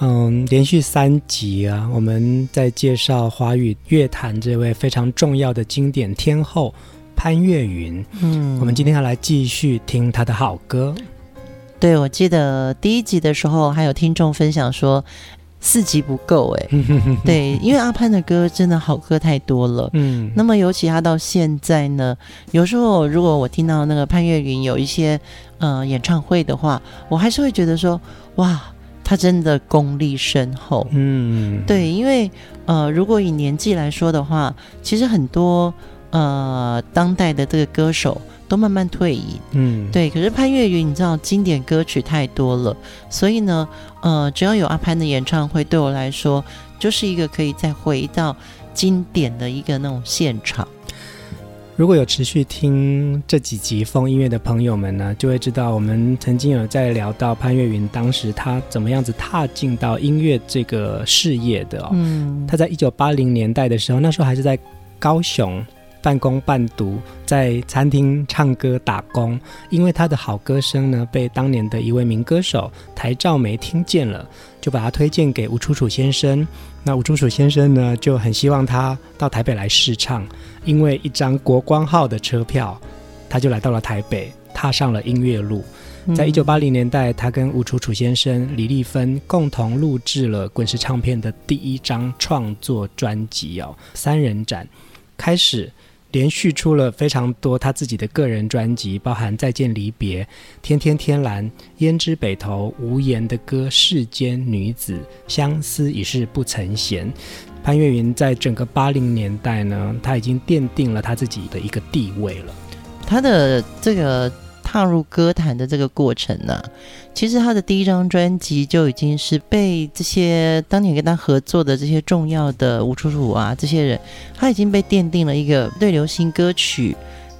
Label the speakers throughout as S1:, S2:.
S1: 嗯，连续三集啊，我们在介绍华语乐坛这位非常重要的经典天后潘越云。嗯，我们今天要来继续听她的好歌。
S2: 对，我记得第一集的时候，还有听众分享说四集不够哎。对，因为阿潘的歌真的好歌太多了。嗯，那么尤其他到现在呢，有时候如果我听到那个潘越云有一些呃演唱会的话，我还是会觉得说哇。他真的功力深厚，嗯，对，因为呃，如果以年纪来说的话，其实很多呃当代的这个歌手都慢慢退隐，嗯，对。可是潘越云，你知道经典歌曲太多了，所以呢，呃，只要有阿潘的演唱会，对我来说就是一个可以再回到经典的一个那种现场。
S1: 如果有持续听这几集风音乐的朋友们呢，就会知道我们曾经有在聊到潘越云当时他怎么样子踏进到音乐这个事业的哦。嗯，他在一九八零年代的时候，那时候还是在高雄半工半读，在餐厅唱歌打工。因为他的好歌声呢，被当年的一位名歌手台照梅听见了，就把他推荐给吴楚楚先生。那吴楚楚先生呢，就很希望他到台北来试唱，因为一张国光号的车票，他就来到了台北，踏上了音乐路。在一九八零年代，他跟吴楚楚先生、李丽芬共同录制了滚石唱片的第一张创作专辑哦，三人展，开始。连续出了非常多他自己的个人专辑，包含《再见离别》、《天天天蓝》、《胭脂北头》、《无言的歌》、《世间女子》、《相思已是不曾闲》。潘越云在整个八零年代呢，他已经奠定了他自己的一个地位了。
S2: 他的这个。踏入歌坛的这个过程呢、啊，其实他的第一张专辑就已经是被这些当年跟他合作的这些重要的吴楚楚啊这些人，他已经被奠定了一个对流行歌曲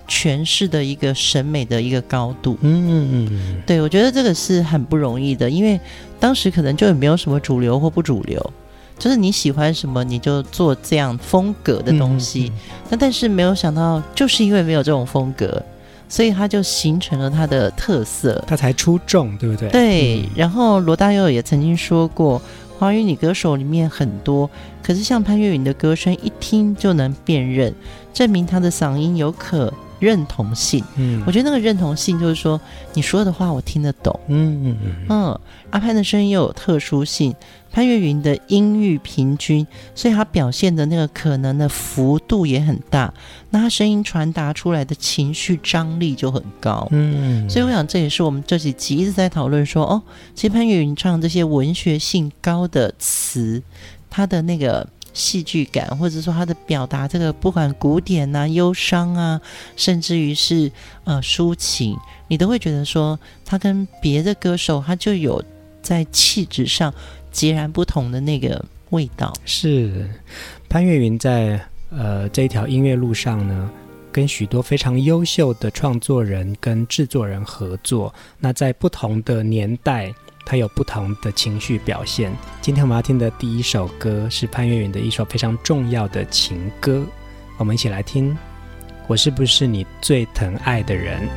S2: 诠释的一个审美的一个高度。嗯嗯嗯，对，我觉得这个是很不容易的，因为当时可能就也没有什么主流或不主流，就是你喜欢什么你就做这样风格的东西。那、嗯嗯、但是没有想到，就是因为没有这种风格。所以他就形成了他的特色，
S1: 他才出众，对不对？
S2: 对。嗯、然后罗大佑也曾经说过，华语女歌手里面很多，可是像潘越云的歌声一听就能辨认，证明她的嗓音有可认同性。嗯，我觉得那个认同性就是说，你说的话我听得懂。嗯嗯嗯。嗯，阿潘的声音又有特殊性。潘越云的音域平均，所以他表现的那个可能的幅度也很大，那他声音传达出来的情绪张力就很高。嗯，所以我想这也是我们这几集一直在讨论说，哦，其实潘越云唱这些文学性高的词，他的那个戏剧感，或者说他的表达，这个不管古典啊、忧伤啊，甚至于是呃抒情，你都会觉得说，他跟别的歌手，他就有在气质上。截然不同的那个味道。是潘越云在呃这一条音乐路上呢，跟许多非常优秀的创作人跟制作人合作。那在不同的年代，他有不同的情绪表现。今天我们要听的第一首歌是潘越云的一首非常重要的情歌，我们一起来听。我是不是你最疼爱的人？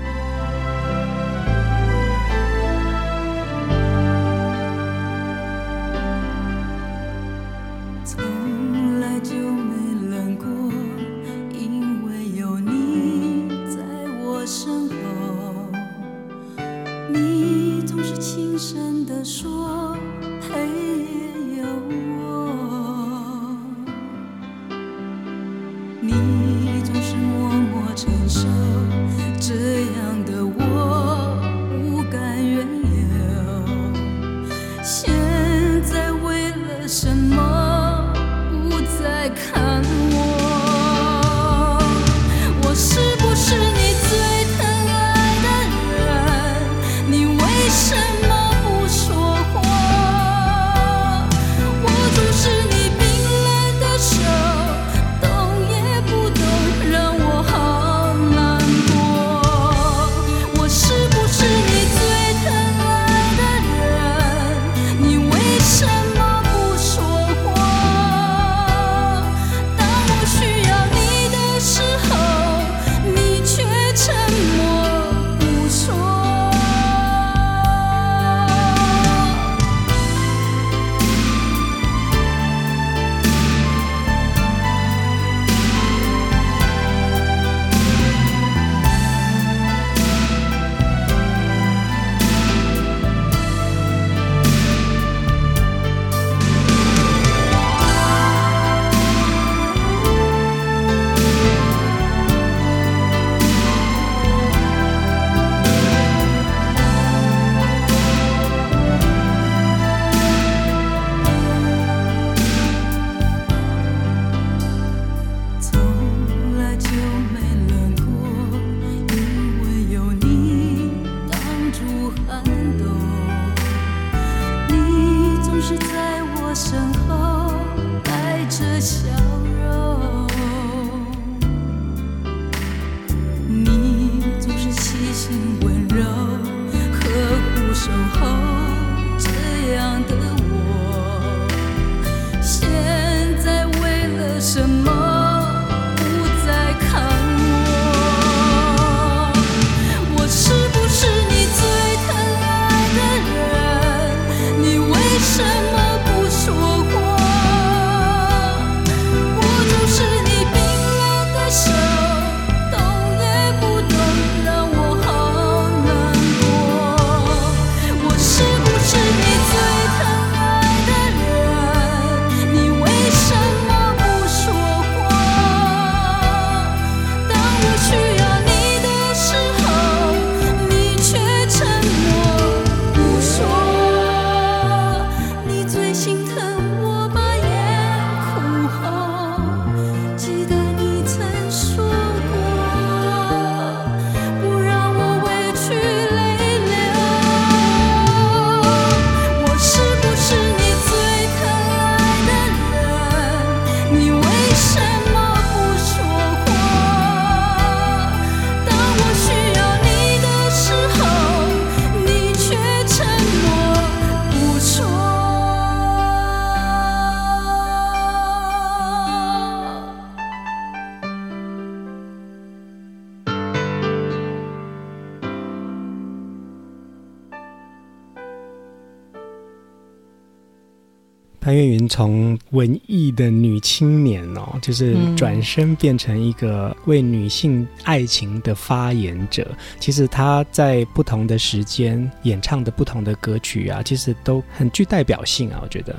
S1: 从文艺的女青年哦，就是转身变成一个为女性爱情的发言者。嗯、其实她在不同的时间演唱的不同的歌曲啊，其实都很具代表性啊。我觉得，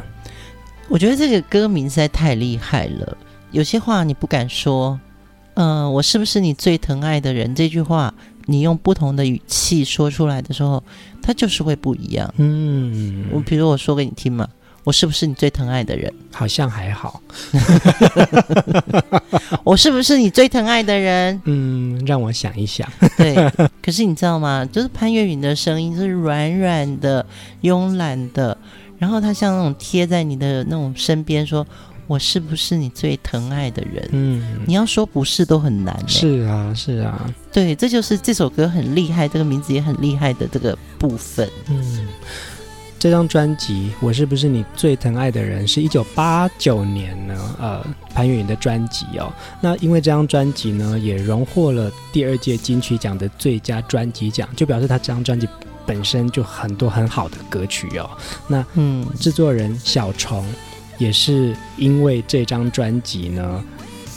S2: 我觉得这个歌名实在太厉害了。有些话你不敢说，嗯、呃，我是不是你最疼爱的人？这句话你用不同的语气说出来的时候，它就是会不一样。嗯，我比如我说给你听嘛。我是不是你最疼爱的人？
S1: 好像还好。
S2: 我是不是你最疼爱的人？
S1: 嗯，让我想一想。
S2: 对，可是你知道吗？就是潘越云的声音就是软软的、慵懒的，然后他像那种贴在你的那种身边，说我是不是你最疼爱的人？嗯，你要说不是都很难。
S1: 是啊，是啊。
S2: 对，这就是这首歌很厉害，这个名字也很厉害的这个部分。嗯。
S1: 这张专辑《我是不是你最疼爱的人》是一九八九年呢，呃，潘越云的专辑哦。那因为这张专辑呢，也荣获了第二届金曲奖的最佳专辑奖，就表示他这张专辑本身就很多很好的歌曲哦。那嗯，制作人小虫也是因为这张专辑呢，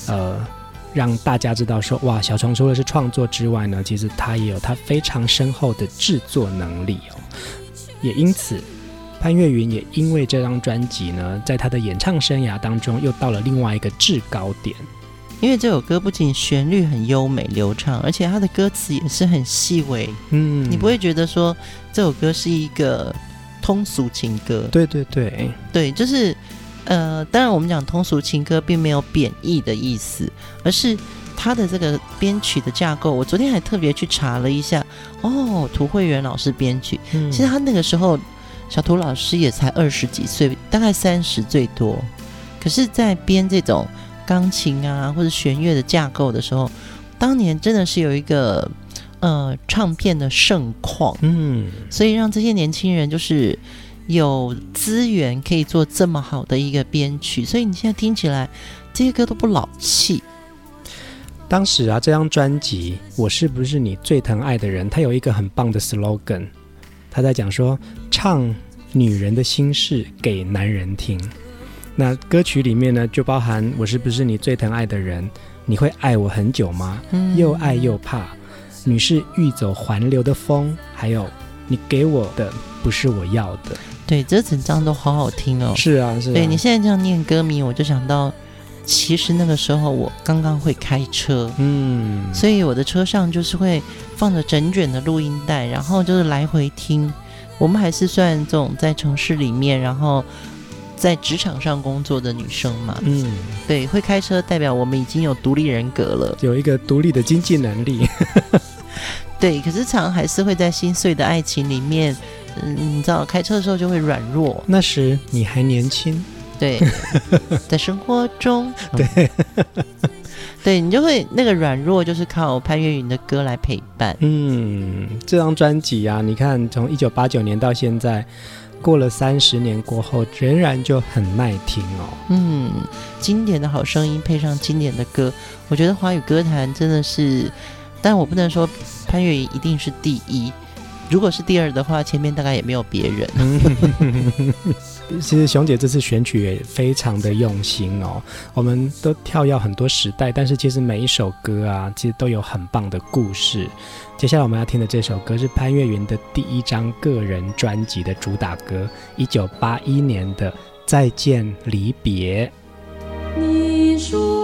S1: 呃，让大家知道说，哇，小虫除了是创作之外呢，其实他也有他非常深厚的制作能力哦。也因此，潘越云也因为这张专辑呢，在他的演唱生涯当中又到了另外一个制高点。
S2: 因为这首歌不仅旋律很优美流畅，而且它的歌词也是很细微。嗯，你不会觉得说这首歌是一个通俗情歌？
S1: 对对对，
S2: 对，就是呃，当然我们讲通俗情歌并没有贬义的意思，而是。他的这个编曲的架构，我昨天还特别去查了一下。哦，涂慧源老师编曲，嗯、其实他那个时候，小涂老师也才二十几岁，大概三十最多。可是，在编这种钢琴啊或者弦乐的架构的时候，当年真的是有一个呃唱片的盛况，嗯，所以让这些年轻人就是有资源可以做这么好的一个编曲，所以你现在听起来这些歌都不老气。
S1: 当时啊，这张专辑《我是不是你最疼爱的人》，它有一个很棒的 slogan，他在讲说唱女人的心事给男人听。那歌曲里面呢，就包含“我是不是你最疼爱的人”，你会爱我很久吗？嗯、又爱又怕，你是欲走还留的风，还有你给我的不是我要的。
S2: 对，这整张都好好听哦。
S1: 是啊，是啊。
S2: 对，你现在这样念歌名，我就想到。其实那个时候我刚刚会开车，嗯，所以我的车上就是会放着整卷的录音带，然后就是来回听。我们还是算这种在城市里面，然后在职场上工作的女生嘛，嗯，对，会开车代表我们已经有独立人格了，
S1: 有一个独立的经济能力。
S2: 对，可是常还是会在心碎的爱情里面，嗯，你知道，开车的时候就会软弱。
S1: 那时你还年轻。
S2: 对，在生活中，
S1: 对，
S2: 对你就会那个软弱，就是靠潘越云的歌来陪伴。
S1: 嗯，这张专辑啊，你看从一九八九年到现在，过了三十年过后，仍然就很耐听哦。
S2: 嗯，经典的好声音配上经典的歌，我觉得华语歌坛真的是，但我不能说潘越云一定是第一。如果是第二的话，前面大概也没有别人。
S1: 其实熊姐这次选曲也非常的用心哦。我们都跳跃很多时代，但是其实每一首歌啊，其实都有很棒的故事。接下来我们要听的这首歌是潘越云的第一张个人专辑的主打歌，一九八一年的《再见离别》。
S3: 你说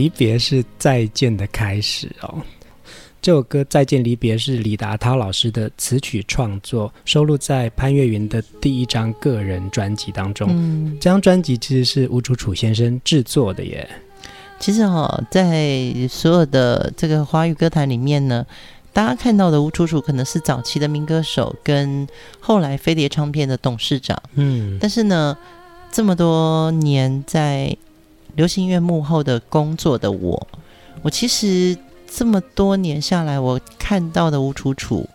S1: 离别是再见的开始哦。这首歌《再见离别》是李达涛老师的词曲创作，收录在潘越云的第一张个人专辑当中。嗯，这张专辑其实是吴楚楚先生制作的耶。
S2: 其实哦，在所有的这个华语歌坛里面呢，大家看到的吴楚楚可能是早期的民歌手，跟后来飞碟唱片的董事长。嗯，但是呢，这么多年在流行音乐幕后的工作的我，我其实这么多年下来，我看到的吴楚楚，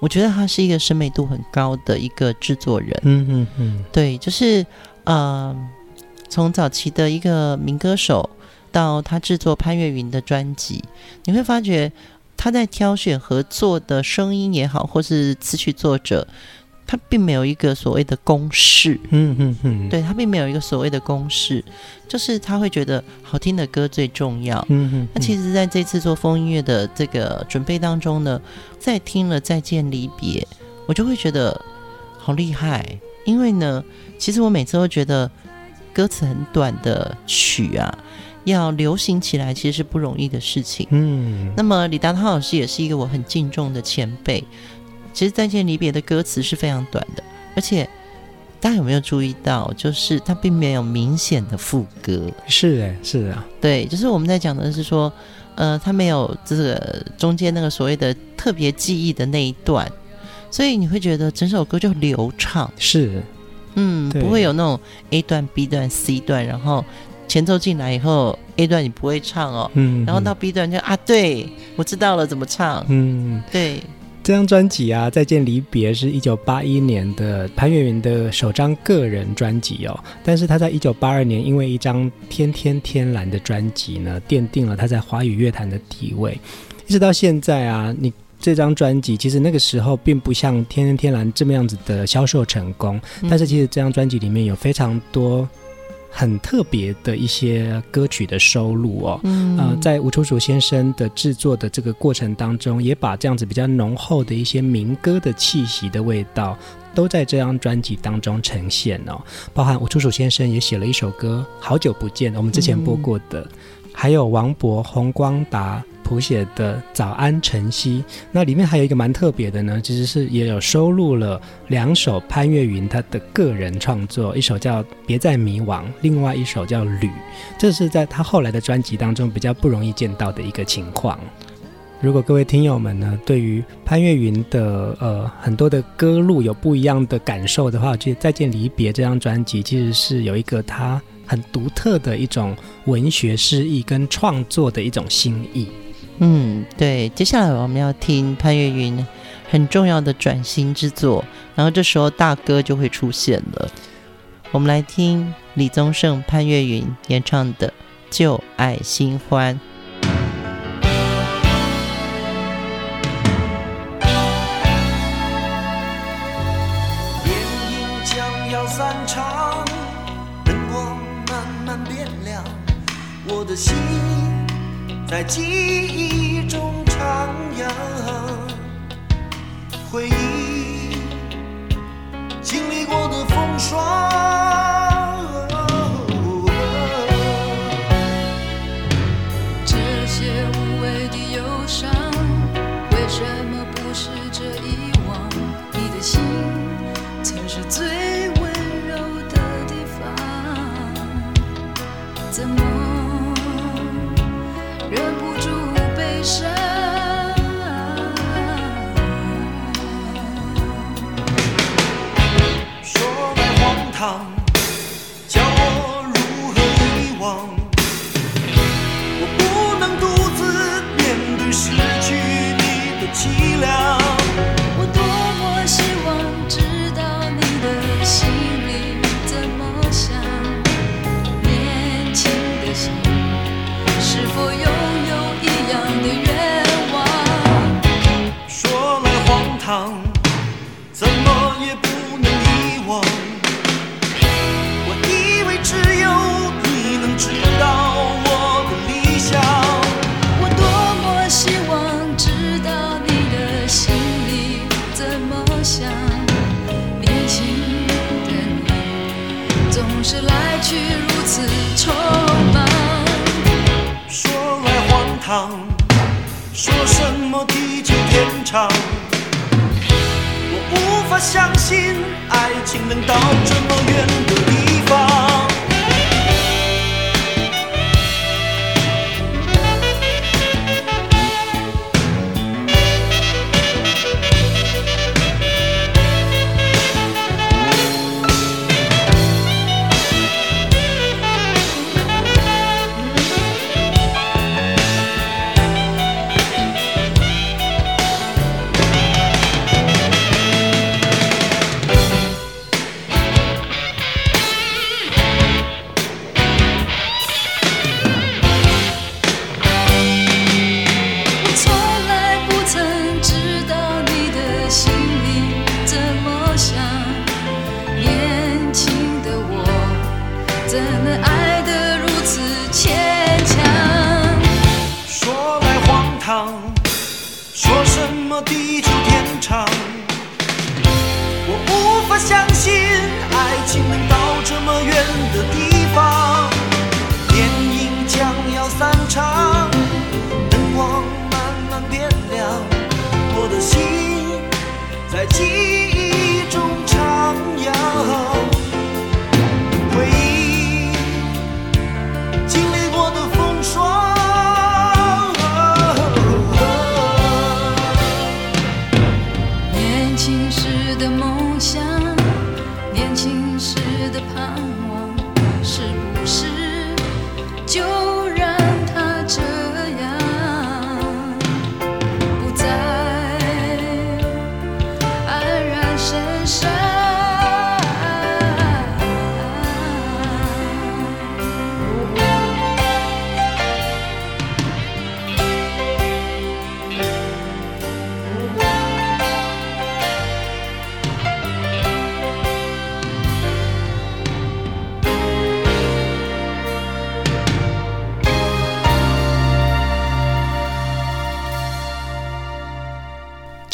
S2: 我觉得他是一个审美度很高的一个制作人。嗯嗯嗯，对，就是呃，从早期的一个民歌手，到他制作潘越云的专辑，你会发觉他在挑选合作的声音也好，或是词曲作者，他并没有一个所谓的公式。
S1: 嗯嗯嗯，
S2: 对，他并没有一个所谓的公式，就是他会觉得好听的歌最重要。
S1: 嗯嗯，
S2: 那其实在这次做风音乐的这个准备当中呢，在听了《再见离别》，我就会觉得好厉害，因为呢，其实我每次都觉得。歌词很短的曲啊，要流行起来其实是不容易的事情。
S1: 嗯，
S2: 那么李达涛老师也是一个我很敬重的前辈。其实再见离别的歌词是非常短的，而且大家有没有注意到，就是它并没有明显的副歌。
S1: 是哎，是啊，
S2: 对，就是我们在讲的是说，呃，它没有这个中间那个所谓的特别记忆的那一段，所以你会觉得整首歌就流畅。
S1: 是。
S2: 嗯，不会有那种 A 段、B 段、C 段，然后前奏进来以后，A 段你不会唱哦，嗯，然后到 B 段就啊，对，我知道了怎么唱，
S1: 嗯，
S2: 对，
S1: 这张专辑啊，《再见离别》是一九八一年的潘越云的首张个人专辑哦，但是他在一九八二年因为一张《天天天蓝》的专辑呢，奠定了他在华语乐坛的地位，一直到现在啊，你。这张专辑其实那个时候并不像《天天天蓝》这么样子的销售成功，嗯、但是其实这张专辑里面有非常多很特别的一些歌曲的收录哦。嗯、呃，在吴楚楚先生的制作的这个过程当中，也把这样子比较浓厚的一些民歌的气息的味道，都在这张专辑当中呈现哦。包含吴楚楚先生也写了一首歌《好久不见》，我们之前播过的，嗯、还有王柏、洪光达。谱写的《早安晨曦》，那里面还有一个蛮特别的呢，其实是也有收录了两首潘越云他的个人创作，一首叫《别再迷惘》，另外一首叫《旅》，这是在他后来的专辑当中比较不容易见到的一个情况。如果各位听友们呢，对于潘越云的呃很多的歌路有不一样的感受的话，就《再见离别》这张专辑其实是有一个他很独特的一种文学诗意跟创作的一种心意。
S2: 嗯，对，接下来我们要听潘越云很重要的转型之作，然后这时候大哥就会出现了。我们来听李宗盛、潘越云演唱的《旧爱新
S4: 欢》。的心。在记忆中徜徉，回忆经历过的风霜，凄凉我。无法相信爱情能到这么远的地方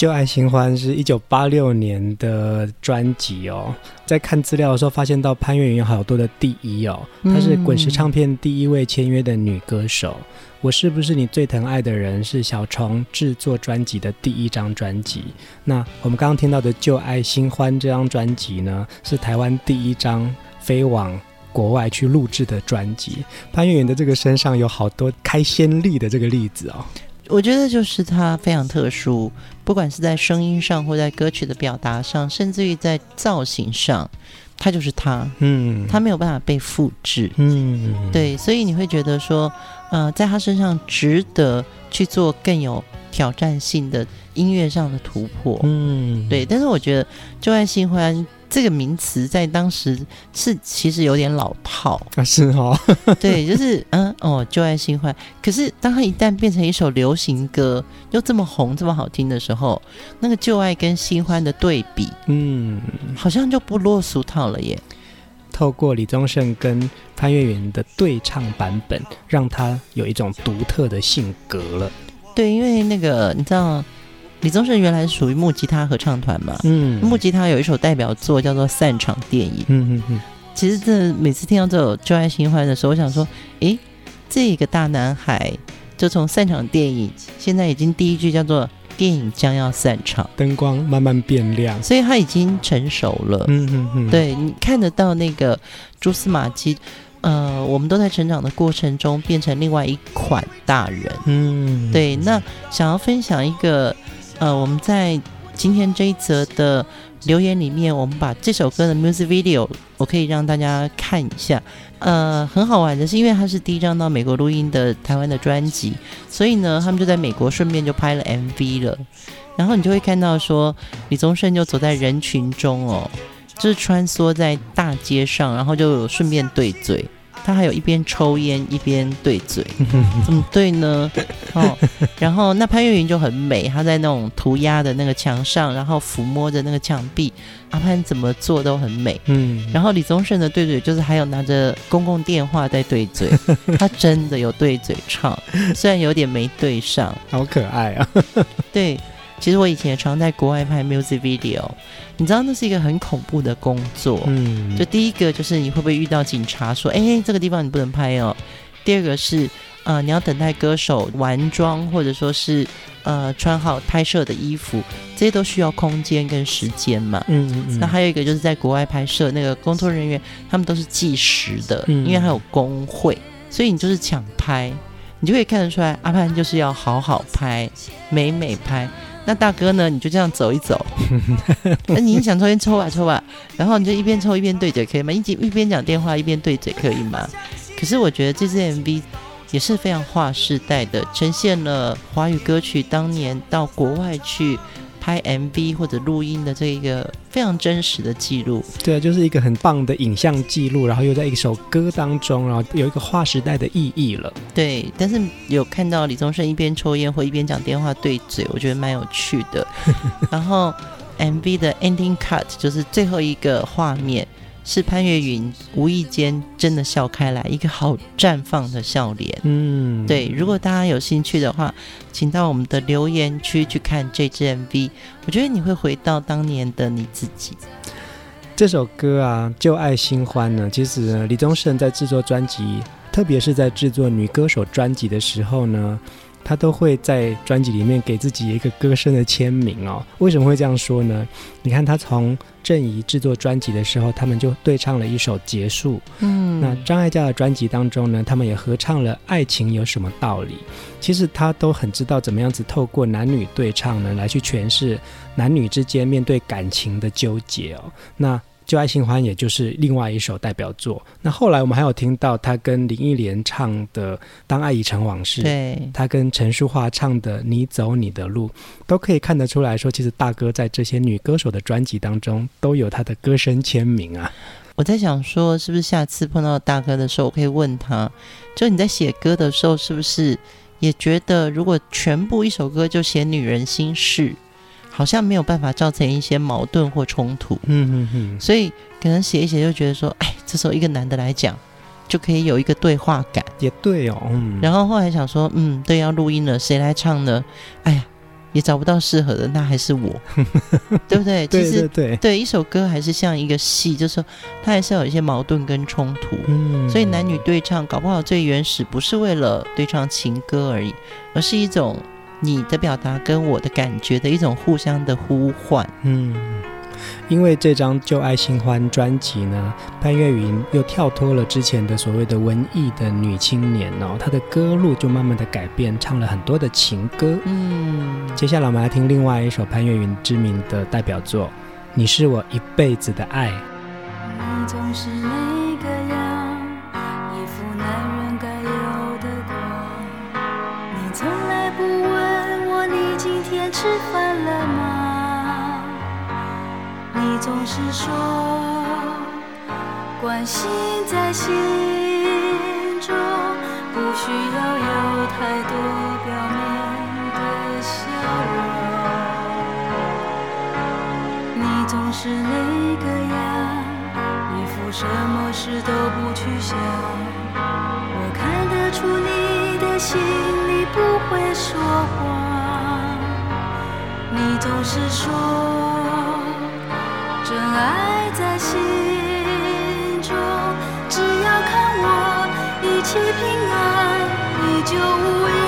S1: 旧爱新欢是一九八六年的专辑哦，在看资料的时候发现到潘越云有好多的第一哦，她是滚石唱片第一位签约的女歌手。嗯、我是不是你最疼爱的人是小虫制作专辑的第一张专辑？那我们刚刚听到的旧爱新欢这张专辑呢，是台湾第一张飞往国外去录制的专辑。潘越云的这个身上有好多开先例的这个例子哦。
S2: 我觉得就是他非常特殊，不管是在声音上，或在歌曲的表达上，甚至于在造型上，他就是他。嗯，他没有办法被复制。嗯，对，所以你会觉得说，呃，在他身上值得去做更有挑战性的音乐上的突破。嗯，对。但是我觉得“旧爱新欢”这个名词在当时是其实有点老套
S1: 啊，是哦，
S2: 对，就是嗯哦，旧爱新欢。可是当它一旦变成一首流行歌，又这么红、这么好听的时候，那个旧爱跟新欢的对比，嗯，好像就不落俗套了耶。
S1: 透过李宗盛跟潘越云的对唱版本，让他有一种独特的性格了。
S2: 对，因为那个你知道。李宗盛原来是属于木吉他合唱团嘛，嗯，木吉他有一首代表作叫做《散场电影》，嗯嗯嗯。其实这每次听到这首《旧爱新欢》的时候，我想说，诶，这个大男孩就从散场电影，现在已经第一句叫做“电影将要散场”，
S1: 灯光慢慢变亮，
S2: 所以他已经成熟了，嗯嗯嗯。对，你看得到那个蛛丝马迹，呃，我们都在成长的过程中变成另外一款大人，嗯，对。那想要分享一个。呃，我们在今天这一则的留言里面，我们把这首歌的 music video，我可以让大家看一下。呃，很好玩的是，因为它是第一张到美国录音的台湾的专辑，所以呢，他们就在美国顺便就拍了 MV 了。然后你就会看到说，李宗盛就走在人群中哦，就是穿梭在大街上，然后就顺便对嘴。他还有一边抽烟一边对嘴，怎么对呢？哦，然后那潘越云就很美，他在那种涂鸦的那个墙上，然后抚摸着那个墙壁，阿潘怎么做都很美。嗯，然后李宗盛的对嘴就是还有拿着公共电话在对嘴，他真的有对嘴唱，虽然有点没对上，
S1: 好可爱啊。
S2: 对。其实我以前也常在国外拍 music video，你知道那是一个很恐怖的工作。嗯，就第一个就是你会不会遇到警察说，哎，这个地方你不能拍哦。第二个是，呃，你要等待歌手完妆，或者说是呃穿好拍摄的衣服，这些都需要空间跟时间嘛。嗯嗯嗯。那还有一个就是在国外拍摄，那个工作人员他们都是计时的，嗯，因为还有工会，所以你就是抢拍，你就可以看得出来，阿潘就是要好好拍，美美拍。那大哥呢？你就这样走一走，那你想抽烟抽吧抽吧，然后你就一边抽一边对嘴，可以吗？一一边讲电话一边对嘴，可以吗？可是我觉得这支 MV 也是非常划时代的，呈现了华语歌曲当年到国外去。拍 MV 或者录音的这一个非常真实的记录，
S1: 对啊，就是一个很棒的影像记录，然后又在一首歌当中，然后有一个划时代的意义了。
S2: 对，但是有看到李宗盛一边抽烟或一边讲电话对嘴，我觉得蛮有趣的。然后 MV 的 ending cut 就是最后一个画面，是潘越云无意间真的笑开来，一个好绽放的笑脸。
S1: 嗯，
S2: 对。如果大家有兴趣的话，请到我们的留言区去看这支 MV，我觉得你会回到当年的你自己。
S1: 这首歌啊，《旧爱新欢》呢，其实呢李宗盛在制作专辑，特别是在制作女歌手专辑的时候呢。他都会在专辑里面给自己一个歌声的签名哦。为什么会这样说呢？你看他从郑怡制作专辑的时候，他们就对唱了一首《结束》。嗯，那张艾嘉的专辑当中呢，他们也合唱了《爱情有什么道理》。其实他都很知道怎么样子透过男女对唱呢，来去诠释男女之间面对感情的纠结哦。那旧爱新欢，也就是另外一首代表作。那后来我们还有听到他跟林忆莲唱的《当爱已成往事》，
S2: 对，
S1: 他跟陈淑桦唱的《你走你的路》，都可以看得出来说，其实大哥在这些女歌手的专辑当中都有他的歌声签名啊。
S2: 我在想说，是不是下次碰到大哥的时候，我可以问他，就你在写歌的时候，是不是也觉得，如果全部一首歌就写女人心事？好像没有办法造成一些矛盾或冲突，
S1: 嗯嗯嗯，
S2: 所以可能写一写就觉得说，哎，这时候一个男的来讲，就可以有一个对话感，
S1: 也对哦，嗯。
S2: 然后后来想说，嗯，对，要录音了，谁来唱呢？哎呀，也找不到适合的，那还是我，对不对？其实
S1: 对对对，
S2: 对，一首歌还是像一个戏，就是说它还是要有一些矛盾跟冲突，
S1: 嗯。
S2: 所以男女对唱，搞不好最原始不是为了对唱情歌而已，而是一种。你的表达跟我的感觉的一种互相的呼唤，
S1: 嗯，因为这张《旧爱新欢》专辑呢，潘越云又跳脱了之前的所谓的文艺的女青年哦，她的歌路就慢慢的改变，唱了很多的情歌。
S2: 嗯，
S1: 接下来我们来听另外一首潘越云知名的代表作《你是我一辈子的爱》。
S3: 你总是那个吃饭了吗？你总是说关心在心中，不需要有太多表面的笑容。你总是那个样，一副什么事都不去想。我看得出你的心里不会说谎。你总是说真爱在心中，只要看我一切平安，你就无忧。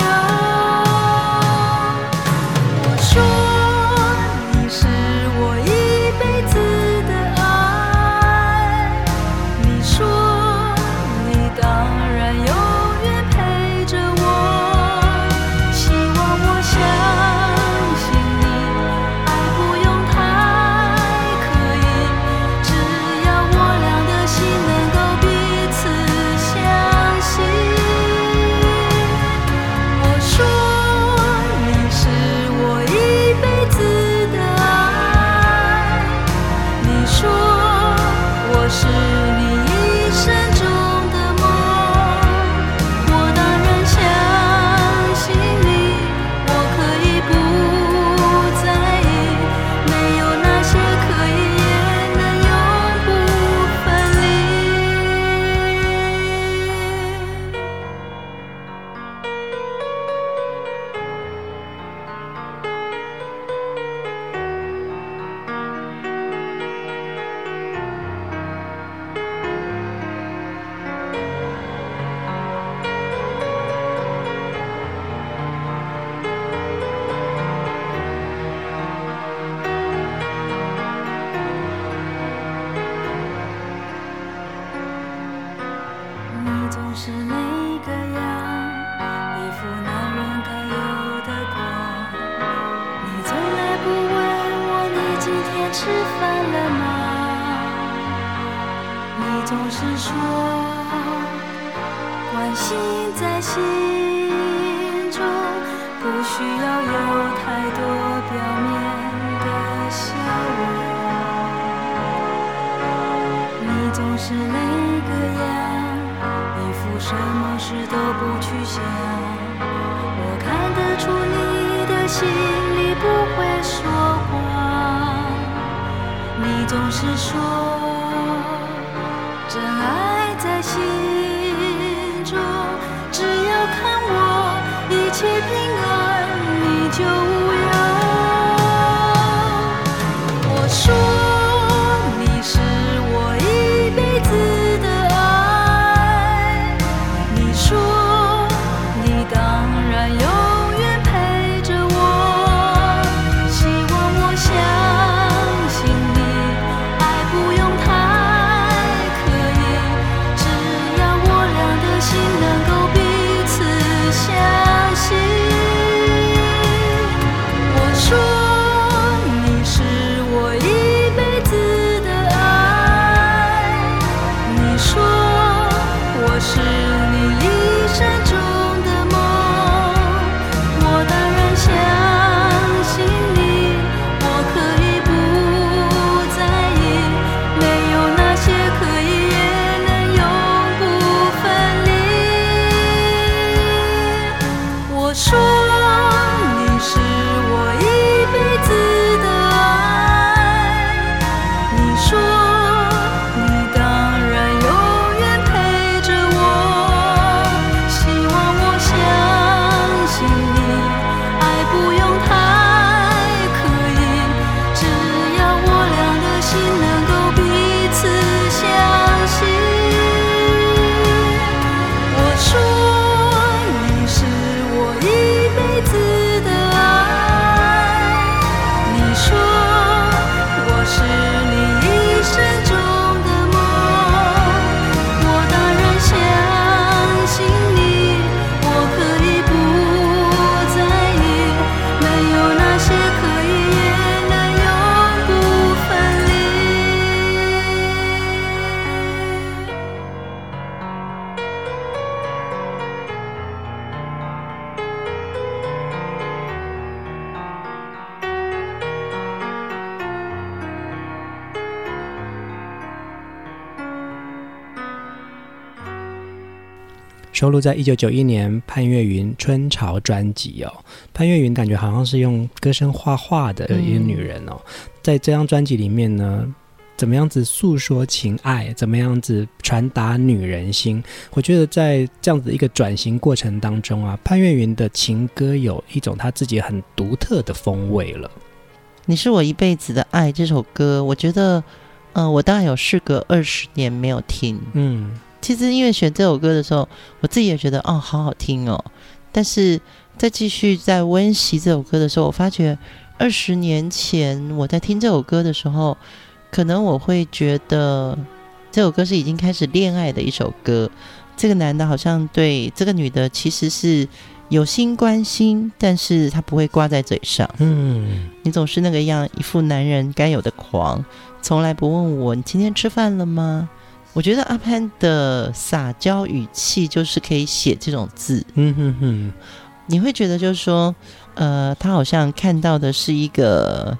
S3: 吃饭了吗？你总是说关心在心中不需要有太多表面的笑容。你总是那个样一副什么事都不去想。我看得出你的心里不会说总是说真爱在心中只要看我一切平安你就想。
S1: 收录在一九九一年潘越云《春潮》专辑哦。潘越云感觉好像是用歌声画画的一个女人哦。在这张专辑里面呢，怎么样子诉说情爱，怎么样子传达女人心？我觉得在这样子一个转型过程当中啊，潘越云的情歌有一种他自己很独特的风味了。
S2: 你是我一辈子的爱这首歌，我觉得，嗯、呃，我大概有事隔二十年没有听，嗯。其实，因为选这首歌的时候，我自己也觉得哦，好好听哦。但是，在继续在温习这首歌的时候，我发觉二十年前我在听这首歌的时候，可能我会觉得这首歌是已经开始恋爱的一首歌。这个男的好像对这个女的其实是有心关心，但是他不会挂在嘴上。嗯，你总是那个样，一副男人该有的狂，从来不问我你今天吃饭了吗？我觉得阿潘的撒娇语气就是可以写这种字，嗯哼哼，你会觉得就是说，呃，他好像看到的是一个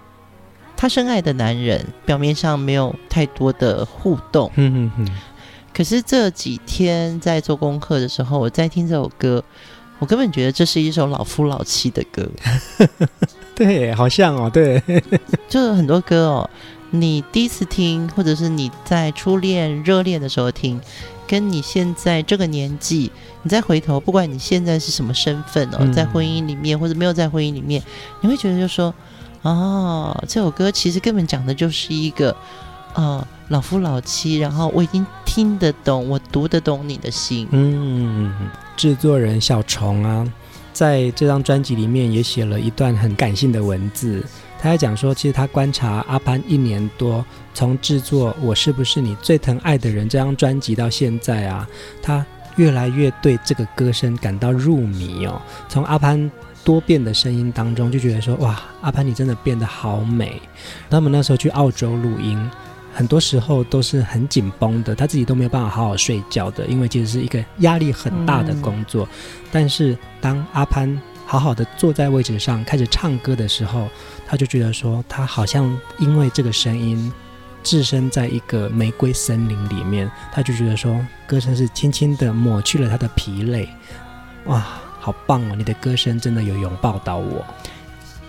S2: 他深爱的男人，表面上没有太多的互动，嗯哼哼。可是这几天在做功课的时候，我在听这首歌，我根本觉得这是一首老夫老妻的歌，
S1: 对，好像哦，对，
S2: 就是很多歌哦。你第一次听，或者是你在初恋热恋的时候听，跟你现在这个年纪，你再回头，不管你现在是什么身份哦，在婚姻里面或者没有在婚姻里面，你会觉得就说，哦，这首歌其实根本讲的就是一个，呃，老夫老妻，然后我已经听得懂，我读得懂你的心。
S1: 嗯，制作人小虫啊，在这张专辑里面也写了一段很感性的文字。他还讲说，其实他观察阿潘一年多，从制作《我是不是你最疼爱的人》这张专辑到现在啊，他越来越对这个歌声感到入迷哦。从阿潘多变的声音当中，就觉得说，哇，阿潘你真的变得好美。他们那时候去澳洲录音，很多时候都是很紧绷的，他自己都没有办法好好睡觉的，因为其实是一个压力很大的工作。嗯、但是当阿潘好好的坐在位置上开始唱歌的时候，他就觉得说，他好像因为这个声音，置身在一个玫瑰森林里面，他就觉得说，歌声是轻轻的抹去了他的疲累。哇，好棒哦！你的歌声真的有拥抱到我。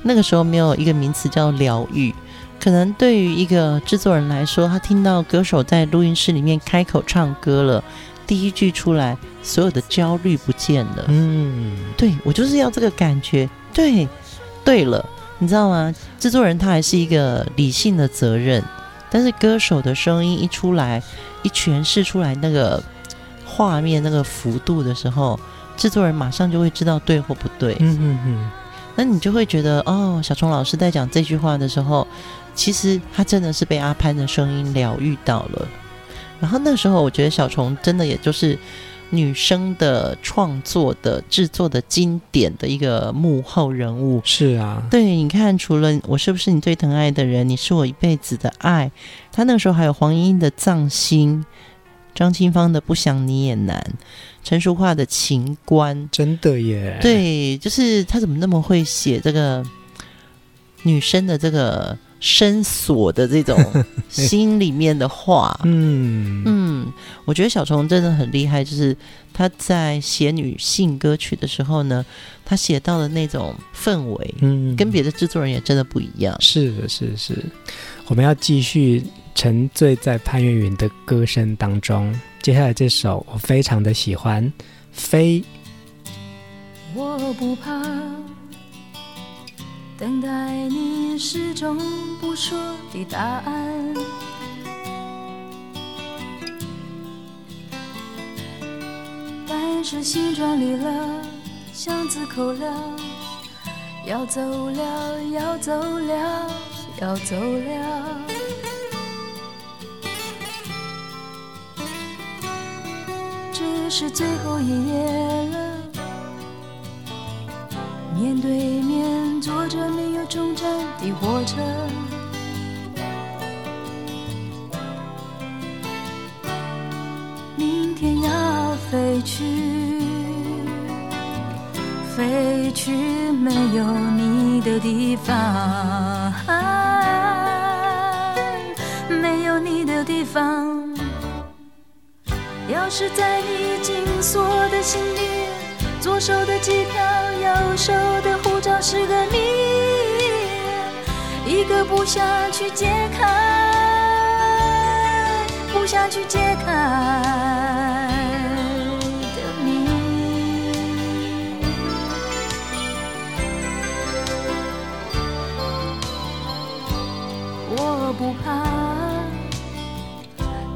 S2: 那个时候没有一个名词叫疗愈，可能对于一个制作人来说，他听到歌手在录音室里面开口唱歌了，第一句出来，所有的焦虑不见了。
S1: 嗯，
S2: 对，我就是要这个感觉。对，对了，你知道吗？制作人他还是一个理性的责任，但是歌手的声音一出来，一诠释出来那个画面那个幅度的时候，制作人马上就会知道对或不对。
S1: 嗯嗯嗯，
S2: 那你就会觉得，哦，小虫老师在讲这句话的时候，其实他真的是被阿潘的声音疗愈到了。然后那时候，我觉得小虫真的也就是女生的创作的制作的经典的一个幕后人物。
S1: 是啊，
S2: 对，你看，除了我是不是你最疼爱的人，你是我一辈子的爱，他那个时候还有黄莺莺的葬心，张清芳的不想你也难，陈淑桦的情关，
S1: 真的耶。
S2: 对，就是他怎么那么会写这个女生的这个。深锁的这种 心里面的话，
S1: 嗯
S2: 嗯，我觉得小虫真的很厉害，就是他在写女性歌曲的时候呢，他写到的那种氛围，嗯，跟别的制作人也真的不一样。
S1: 是的，是是，我们要继续沉醉在潘越云的歌声当中。接下来这首我非常的喜欢，《飞》。
S3: 我不怕。等待你始终不说的答案，但是心装离了，箱子扣了，要走了，要走了，要走了，这是最后一页了。面对面坐着没有终站的火车，明天要飞去，飞去没有你的地方，没有你的地方。钥匙在你紧锁的心里。左手的机票，右手的护照是个谜，一个不想去解开，不想去解开的谜。我不怕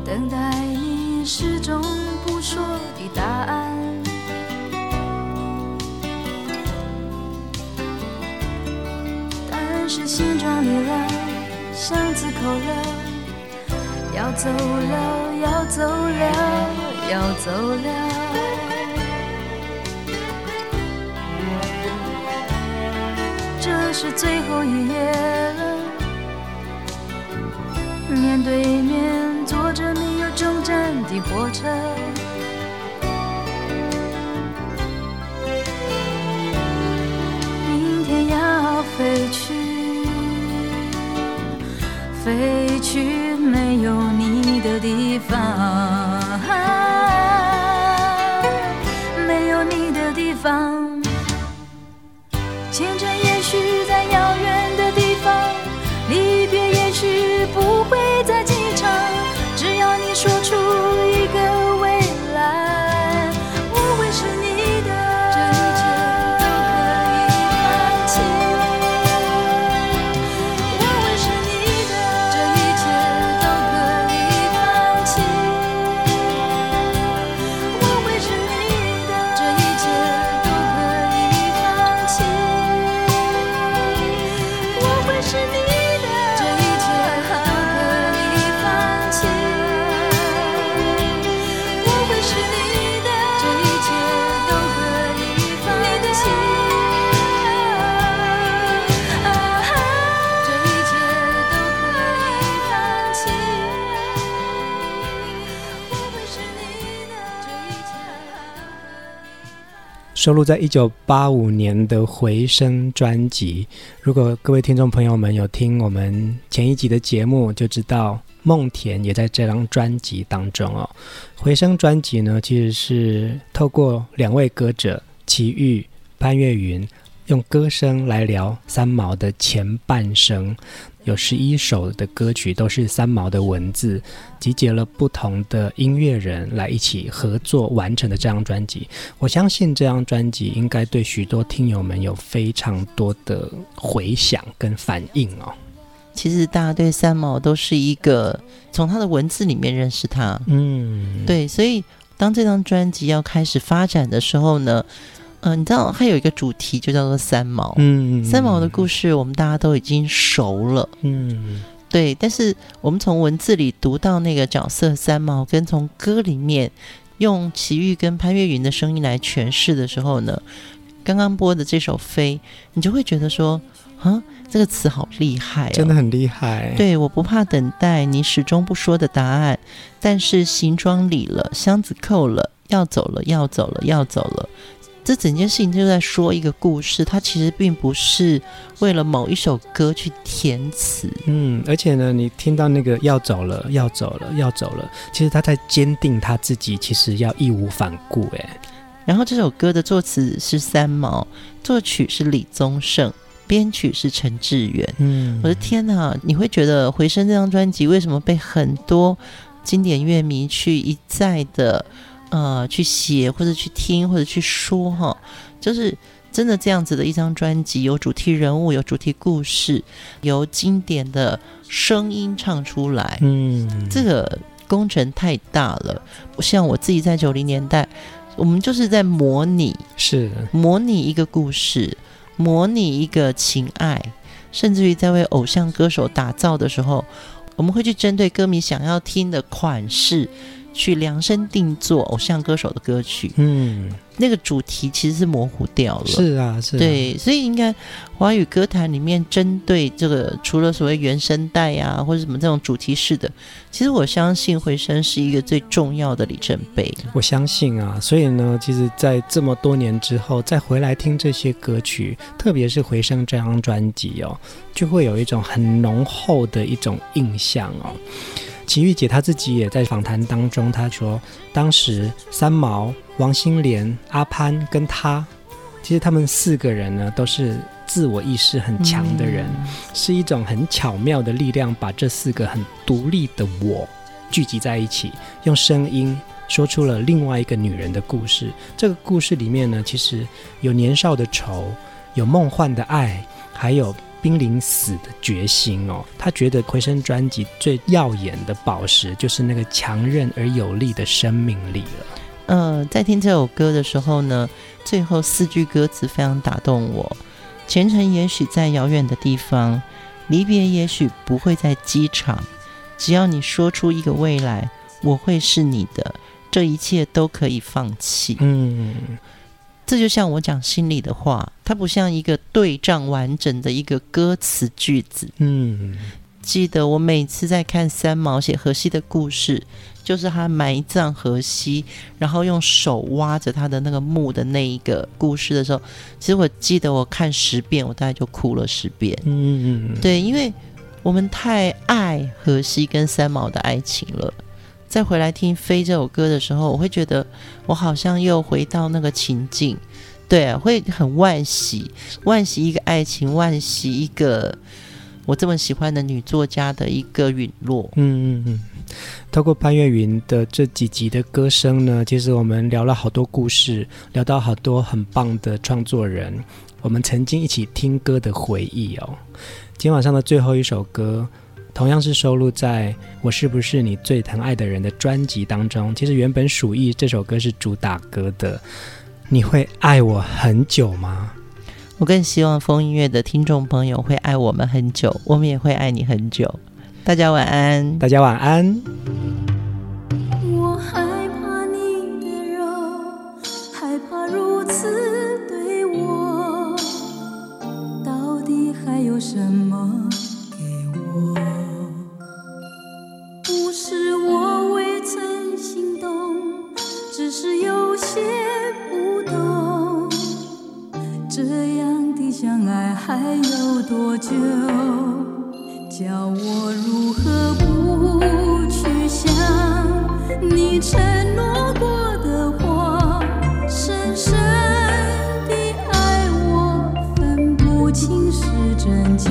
S3: 等待你始终不说的答案。是心装离了，箱子口了，要走了，要走了，要走了。这是最后一夜了，面对面坐着没有终站的火车。飞去没有你的地方，
S1: 收录在一九八五年的《回声》专辑。如果各位听众朋友们有听我们前一集的节目，就知道梦田也在这张专辑当中哦。《回声》专辑呢，其实是透过两位歌者齐豫、潘越云，用歌声来聊三毛的前半生。有十一首的歌曲都是三毛的文字，集结了不同的音乐人来一起合作完成的这张专辑。我相信这张专辑应该对许多听友们有非常多的回响跟反应哦。
S2: 其实大家对三毛都是一个从他的文字里面认识他，
S1: 嗯，
S2: 对，所以当这张专辑要开始发展的时候呢。嗯、呃，你知道它有一个主题就叫做三毛。嗯，三毛的故事我们大家都已经熟了。嗯，对。但是我们从文字里读到那个角色三毛，跟从歌里面用齐豫跟潘越云的声音来诠释的时候呢，刚刚播的这首《飞》，你就会觉得说，啊，这个词好厉害、哦，
S1: 真的很厉害。
S2: 对，我不怕等待你始终不说的答案，但是行装理了，箱子扣了，要走了，要走了，要走了。这整件事情就在说一个故事，它其实并不是为了某一首歌去填词。
S1: 嗯，而且呢，你听到那个要走了，要走了，要走了，其实他在坚定他自己，其实要义无反顾。哎，
S2: 然后这首歌的作词是三毛，作曲是李宗盛，编曲是陈志远。嗯，我的天哪，你会觉得《回声》这张专辑为什么被很多经典乐迷去一再的？呃，去写或者去听或者去说哈，就是真的这样子的一张专辑，有主题人物，有主题故事，由经典的声音唱出来，嗯，这个工程太大了。像我自己在九零年代，我们就是在模拟，
S1: 是
S2: 模拟一个故事，模拟一个情爱，甚至于在为偶像歌手打造的时候，我们会去针对歌迷想要听的款式。去量身定做偶像歌手的歌曲，嗯，那个主题其实是模糊掉了。
S1: 是啊，是啊。
S2: 对，所以应该华语歌坛里面针对这个，除了所谓原声带啊，或者什么这种主题式的，其实我相信《回声》是一个最重要的里程碑。
S1: 我相信啊，所以呢，其实，在这么多年之后再回来听这些歌曲，特别是《回声》这张专辑哦，就会有一种很浓厚的一种印象哦。齐豫姐她自己也在访谈当中，她说，当时三毛、王心莲、阿潘跟她，其实他们四个人呢，都是自我意识很强的人，嗯、是一种很巧妙的力量，把这四个很独立的我聚集在一起，用声音说出了另外一个女人的故事。这个故事里面呢，其实有年少的愁，有梦幻的爱，还有。濒临死的决心哦，他觉得《回声》专辑最耀眼的宝石就是那个强韧而有力的生命力了。
S2: 呃，在听这首歌的时候呢，最后四句歌词非常打动我：前程也许在遥远的地方，离别也许不会在机场，只要你说出一个未来，我会是你的，这一切都可以放弃。嗯。这就像我讲心里的话，它不像一个对仗完整的一个歌词句子。嗯，记得我每次在看三毛写荷西的故事，就是他埋葬荷西，然后用手挖着他的那个墓的那一个故事的时候，其实我记得我看十遍，我大概就哭了十遍。嗯嗯，对，因为我们太爱荷西跟三毛的爱情了。再回来听《飞》这首歌的时候，我会觉得我好像又回到那个情境，对，会很万喜，万喜一个爱情，万喜一个我这么喜欢的女作家的一个陨落。嗯嗯嗯。
S1: 透过潘越云的这几集的歌声呢，其实我们聊了好多故事，聊到好多很棒的创作人，我们曾经一起听歌的回忆哦。今晚上的最后一首歌。同样是收录在《我是不是你最疼爱的人》的专辑当中。其实原本《鼠疫》这首歌是主打歌的。你会爱我很久吗？
S2: 我更希望风音乐的听众朋友会爱我们很久，我们也会爱你很久。大家晚安，
S1: 大家晚安。
S3: 我害怕你的肉，害怕如此对我，到底还有什么？是我未曾心动，只是有些不懂，这样的相爱还有多久？叫我如何不去想你承诺过的话，深深的爱我，分不清是真假。